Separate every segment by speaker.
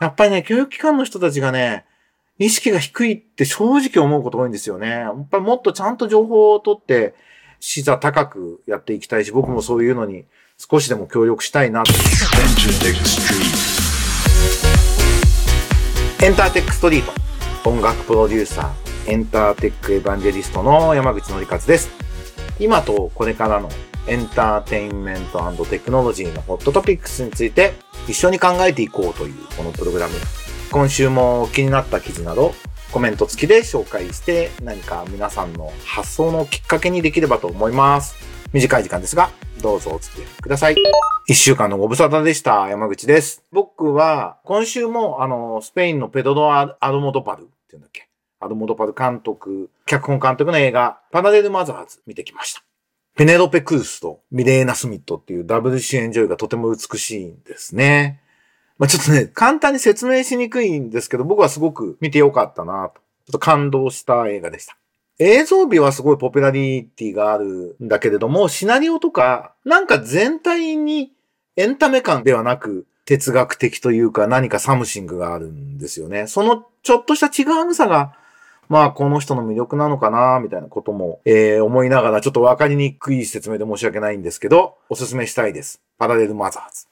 Speaker 1: やっぱりね、教育機関の人たちがね、意識が低いって正直思うこと多いんですよね。やっぱりもっとちゃんと情報を取って、視座高くやっていきたいし、僕もそういうのに少しでも協力したいなと。エンターテックストリート。音楽プロデューサー、エンターテックエヴァンジェリストの山口のりかつです。今とこれからのエンターテインメントテクノロジーのホットトピックスについて一緒に考えていこうというこのプログラム。今週も気になった記事などコメント付きで紹介して何か皆さんの発想のきっかけにできればと思います。短い時間ですが、どうぞお付き合いください。一週間のご無沙汰でした。山口です。僕は今週もあの、スペインのペドロ・アルモドパルっていうんだっけアルモドパル監督、脚本監督の映画、パラレルマザーズ見てきました。ペネロペ・クルスとミレーナ・スミットっていうダブル主演女優がとても美しいんですね。まあ、ちょっとね、簡単に説明しにくいんですけど、僕はすごく見てよかったなと。ちょっと感動した映画でした。映像美はすごいポピュラリティがあるんだけれども、シナリオとか、なんか全体にエンタメ感ではなく、哲学的というか何か something があるんですよね。そのちょっとした違うさがまあ、この人の魅力なのかな、みたいなことも、えー、思いながら、ちょっとわかりにくい説明で申し訳ないんですけど、おすすめしたいです。パラレルマザーズ。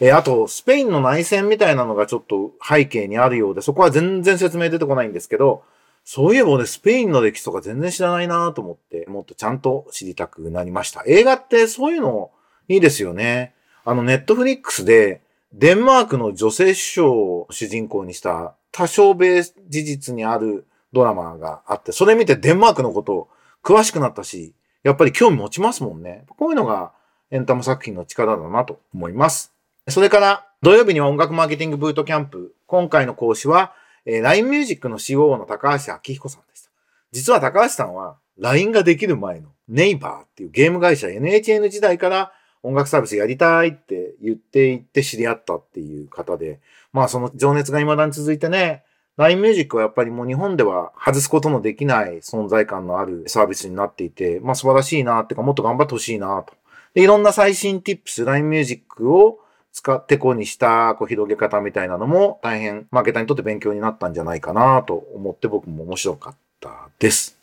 Speaker 1: えー、あと、スペインの内戦みたいなのがちょっと背景にあるようで、そこは全然説明出てこないんですけど、そういえばね、スペインの歴史とか全然知らないなと思って、もっとちゃんと知りたくなりました。映画ってそういうのいいですよね。あの、ネットフリックスで、デンマークの女性首相を主人公にした多少米事実にあるドラマがあって、それ見てデンマークのことを詳しくなったし、やっぱり興味持ちますもんね。こういうのがエンタメ作品の力だなと思います。それから、土曜日には音楽マーケティングブートキャンプ。今回の講師は、えー、LINE ミュージックの COO の高橋明彦さんでした。実は高橋さんは LINE ができる前のネイバーっていうゲーム会社 NHN 時代から音楽サービスやりたいって言っていって知り合ったっていう方で、まあその情熱が未だに続いてね、LINE ミュージックはやっぱりもう日本では外すことのできない存在感のあるサービスになっていて、まあ素晴らしいなってかもっと頑張ってほしいなと。で、いろんな最新 tips、LINE ミュージックを使ってこうにしたこう広げ方みたいなのも大変マーケターにとって勉強になったんじゃないかなと思って僕も面白かったです。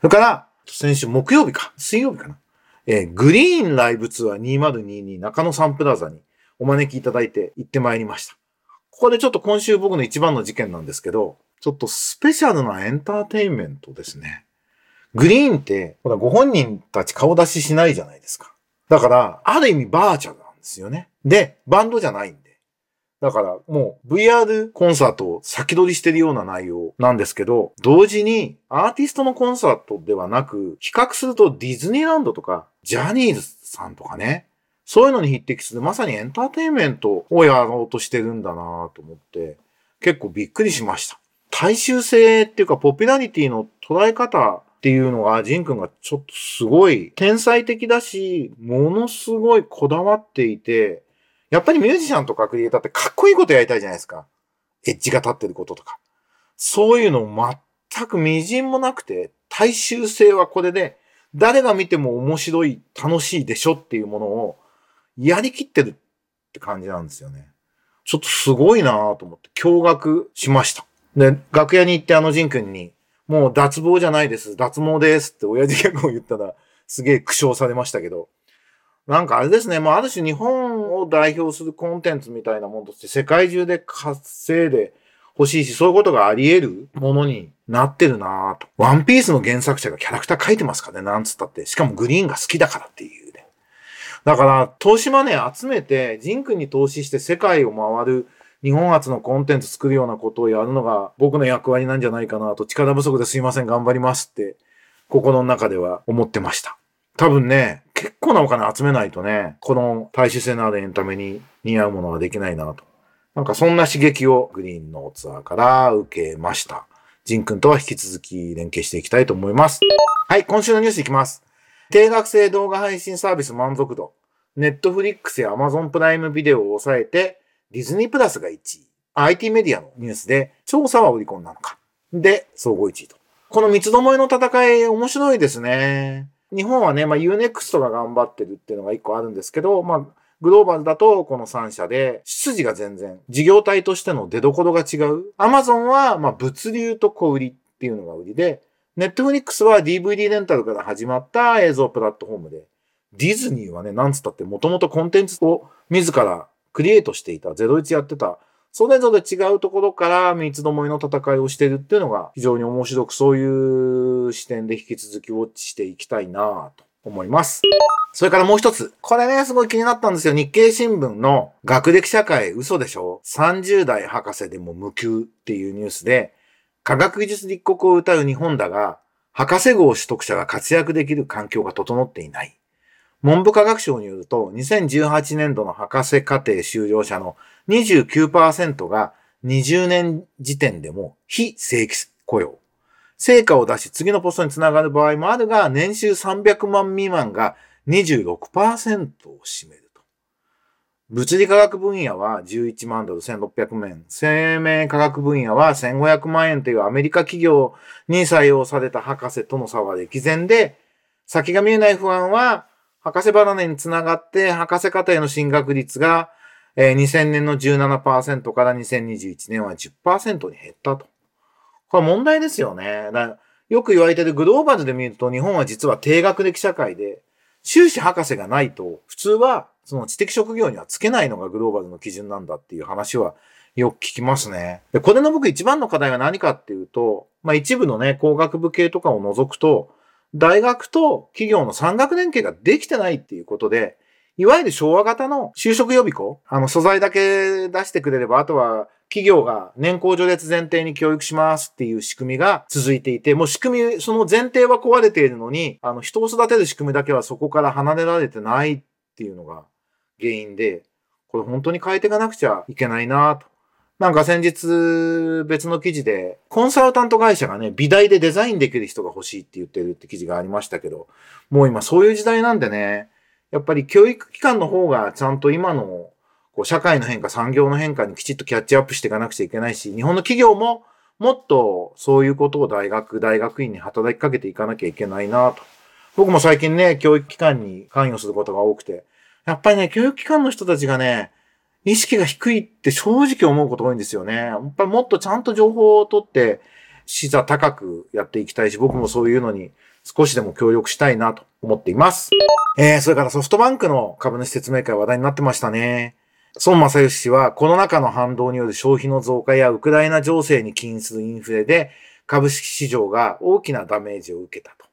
Speaker 1: それから、先週木曜日か、水曜日かな。えー、グリーンライブツアー2022中野サンプラザにお招きいただいて行ってまいりました。ここでちょっと今週僕の一番の事件なんですけど、ちょっとスペシャルなエンターテインメントですね。グリーンって、ほら、ご本人たち顔出ししないじゃないですか。だから、ある意味バーチャルなんですよね。で、バンドじゃないんで。だから、もう VR コンサートを先取りしてるような内容なんですけど、同時にアーティストのコンサートではなく、比較するとディズニーランドとか、ジャニーズさんとかね、そういうのに匹敵する、まさにエンターテインメントをやろうとしてるんだなと思って、結構びっくりしました。大衆性っていうか、ポピュラリティの捉え方っていうのが、ジン君がちょっとすごい天才的だし、ものすごいこだわっていて、やっぱりミュージシャンとかクリエイターってかっこいいことやりたいじゃないですか。エッジが立ってることとか。そういうの全く微塵もなくて、大衆性はこれで、誰が見ても面白い、楽しいでしょっていうものをやりきってるって感じなんですよね。ちょっとすごいなと思って驚愕しました。で、楽屋に行ってあのジン君に、もう脱帽じゃないです、脱毛ですって親父ギャグを言ったら、すげえ苦笑されましたけど、なんかあれですね、もうある種日本を代表するコンテンツみたいなものとして世界中で稼いで欲しいし、そういうことがあり得るものになってるなぁと。ワンピースの原作者がキャラクター書いてますかね、なんつったって。しかもグリーンが好きだからっていう。だから、投資マネー集めて、ジンクに投資して世界を回る日本初のコンテンツ作るようなことをやるのが僕の役割なんじゃないかなと、力不足ですいません、頑張りますって、心の中では思ってました。多分ね、結構なお金集めないとね、この大衆性のあるエンタメに似合うものはできないなと。なんかそんな刺激をグリーンのツアーから受けました。ジン君とは引き続き連携していきたいと思います。はい、今週のニュースいきます。定額制動画配信サービス満足度。ネットフリックスやアマゾンプライムビデオを抑えて、ディズニープラスが1位。IT メディアのニュースで、調査は売り込んだのか。で、総合1位と。この三つどもえの戦い、面白いですね。日本はね、まあ Unext が頑張ってるっていうのが一個あるんですけど、まあグローバルだとこの3社で、出自が全然、事業体としての出所が違う。アマゾンは、まあ、物流と小売りっていうのが売りで、ネットフリックスは DVD レンタルから始まった映像プラットフォームで、ディズニーはね、なんつったってもともとコンテンツを自らクリエイトしていた、01やってた、それぞれ違うところから三つどもえの戦いをしてるっていうのが非常に面白くそういう視点で引き続きウォッチしていきたいなと思います。それからもう一つ。これね、すごい気になったんですよ。日経新聞の学歴社会嘘でしょ ?30 代博士でも無給っていうニュースで、科学技術立国を歌う日本だが、博士号取得者が活躍できる環境が整っていない。文部科学省によると、2018年度の博士課程修了者の29%が20年時点でも非正規雇用。成果を出し次のポストにつながる場合もあるが、年収300万未満が26%を占めると。物理科学分野は11万ドル1600万生命科学分野は1500万円というアメリカ企業に採用された博士との差は歴然で、先が見えない不安は、博士離れにつながって博士課程の進学率がえー、2000年の17%から2021年は10%に減ったと。これ問題ですよね。よく言われてるグローバルで見ると日本は実は低学歴社会で、修士博士がないと普通はその知的職業にはつけないのがグローバルの基準なんだっていう話はよく聞きますね。で、これの僕一番の課題は何かっていうと、まあ一部のね、工学部系とかを除くと、大学と企業の産学連携ができてないっていうことで、いわゆる昭和型の就職予備校、あの素材だけ出してくれれば、あとは企業が年功序列前提に教育しますっていう仕組みが続いていて、もう仕組み、その前提は壊れているのに、あの人を育てる仕組みだけはそこから離れられてないっていうのが原因で、これ本当に変えていかなくちゃいけないなと。なんか先日別の記事で、コンサルタント会社がね、美大でデザインできる人が欲しいって言ってるって記事がありましたけど、もう今そういう時代なんでね、やっぱり教育機関の方がちゃんと今のこう社会の変化、産業の変化にきちっとキャッチアップしていかなくちゃいけないし、日本の企業ももっとそういうことを大学、大学院に働きかけていかなきゃいけないなと。僕も最近ね、教育機関に関与することが多くて、やっぱりね、教育機関の人たちがね、意識が低いって正直思うこと多いんですよね。やっぱりもっとちゃんと情報を取って、視座高くやっていきたいし、僕もそういうのに少しでも協力したいなと思っています。えー、それからソフトバンクの株主説明会話題になってましたね。孫正義氏は、コロナ禍の反動による消費の増加やウクライナ情勢に起因するインフレで、株式市場が大きなダメージを受けたと。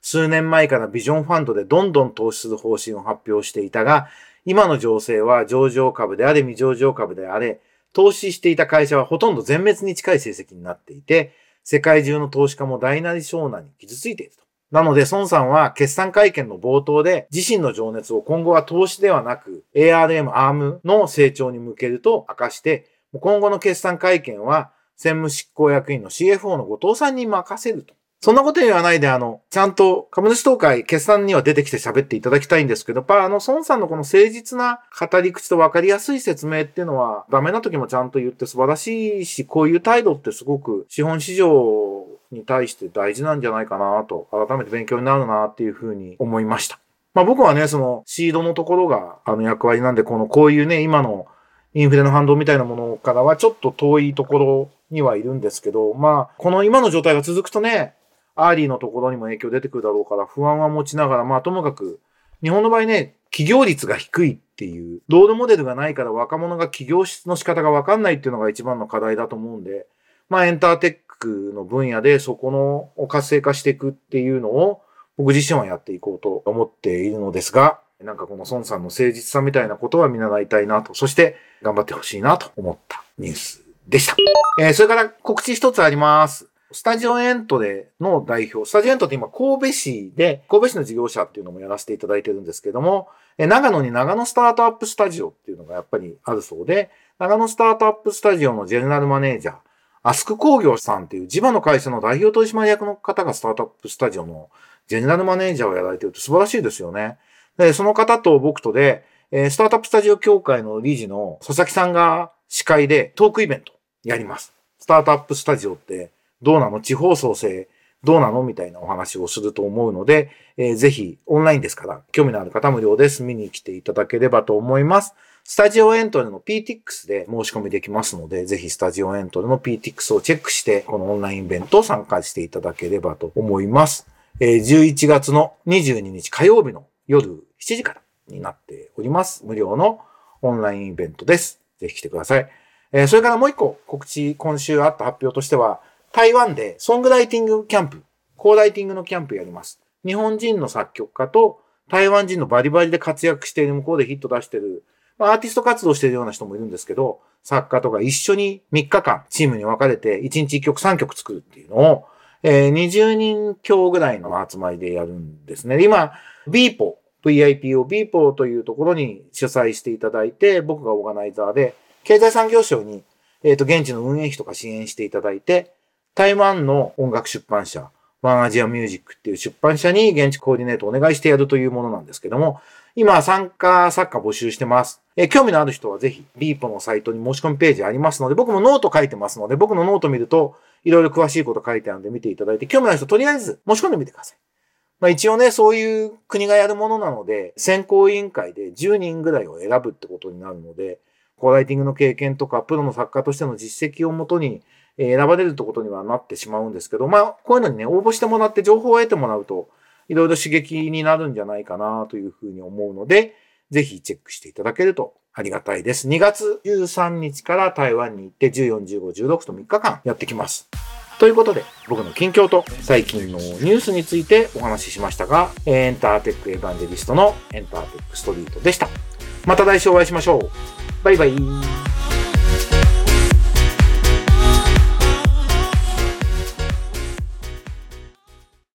Speaker 1: 数年前からビジョンファンドでどんどん投資する方針を発表していたが、今の情勢は上場株であれ未上場株であれ、投資していた会社はほとんど全滅に近い成績になっていて、世界中の投資家も大なり小なり傷ついていると。なので、孫さんは決算会見の冒頭で自身の情熱を今後は投資ではなく ARM、ARM の成長に向けると明かして、今後の決算会見は専務執行役員の CFO の後藤さんに任せると。そんなこと言わないで、あの、ちゃんと株主総会決算には出てきて喋っていただきたいんですけど、やっぱあの、孫さんのこの誠実な語り口と分かりやすい説明っていうのは、ダメな時もちゃんと言って素晴らしいし、こういう態度ってすごく資本市場に対して大事なんじゃないかなと、改めて勉強になるなっていうふうに思いました。まあ僕はね、そのシードのところがあの役割なんで、このこういうね、今のインフレの反動みたいなものからはちょっと遠いところにはいるんですけど、まあ、この今の状態が続くとね、 early のところにも影響出てくるだろうから不安は持ちながら、まあともかく、日本の場合ね、起業率が低いっていう、ロールモデルがないから若者が起業の仕方がわかんないっていうのが一番の課題だと思うんで、まあエンターテックの分野でそこのを活性化していくっていうのを僕自身はやっていこうと思っているのですが、なんかこの孫さんの誠実さみたいなことは見習いたいなと、そして頑張ってほしいなと思ったニュースでした。えー、それから告知一つあります。スタジオエントでの代表、スタジオエントって今神戸市で、神戸市の事業者っていうのもやらせていただいてるんですけども、長野に長野スタートアップスタジオっていうのがやっぱりあるそうで、長野スタートアップスタジオのジェネラルマネージャー、アスク工業さんっていう地場の会社の代表取締役の方がスタートアップスタジオのジェネラルマネージャーをやられてるって素晴らしいですよね。で、その方と僕とで、スタートアップスタジオ協会の理事の佐々木さんが司会でトークイベントやります。スタートアップスタジオってどうなの？地方創生どうなの？みたいなお話をすると思うので、えー、ぜひオンラインですから、興味のある方無料です。見に来ていただければと思います。スタジオエントリーの PTX で申し込みできますので、ぜひスタジオエントリーの PTX をチェックして、このオンラインイベントを参加していただければと思います。えー、11月の22日火曜日の夜7時からになっております。無料のオンラインイベントです。ぜひ来てください。えー、それからもう一個告知、今週あった発表としては、台湾でソングライティングキャンプ、コーライティングのキャンプやります。日本人の作曲家と台湾人のバリバリで活躍している向こうでヒット出してるまあ、アーティスト活動してるような人もいるんですけど、作家とか一緒に3日間チームに分かれて1日1曲3曲作るっていうのを、えー、20人強ぐらいの集まりでやるんですね。今、BPO、 VIPO、VIPO というところに主催していただいて、僕がオーガナイザーで、経済産業省に、えっ、ー、と、現地の運営費とか支援していただいて、台湾の音楽出版社、ワンアジアミュージックっていう出版社に現地コーディネートをお願いしてやるというものなんですけども、今参加作家募集してます。え興味のある人はぜひ、 VIPO のサイトに申し込みページありますので、僕もノート書いてますので、僕のノート見ると、いろいろ詳しいこと書いてあるんで見ていただいて、興味のある人とりあえず申し込んでみてください。まあ一応ね、そういう国がやるものなので、選考委員会で10人ぐらいを選ぶってことになるので、コーライティングの経験とか、プロの作家としての実績をもとに、え選ばれるってことにはなってしまうんですけど、まあ、こういうのにね、応募してもらって情報を得てもらうと、いろいろ刺激になるんじゃないかなというふうに思うので、ぜひチェックしていただけるとありがたいです。2月13日から台湾に行って14、15、16と3日間やってきます。ということで、僕の近況と最近のニュースについてお話ししましたが、エンターテックエヴァンジェリストのエンターテックストリートでした。また来週お会いしましょう。バイバイ。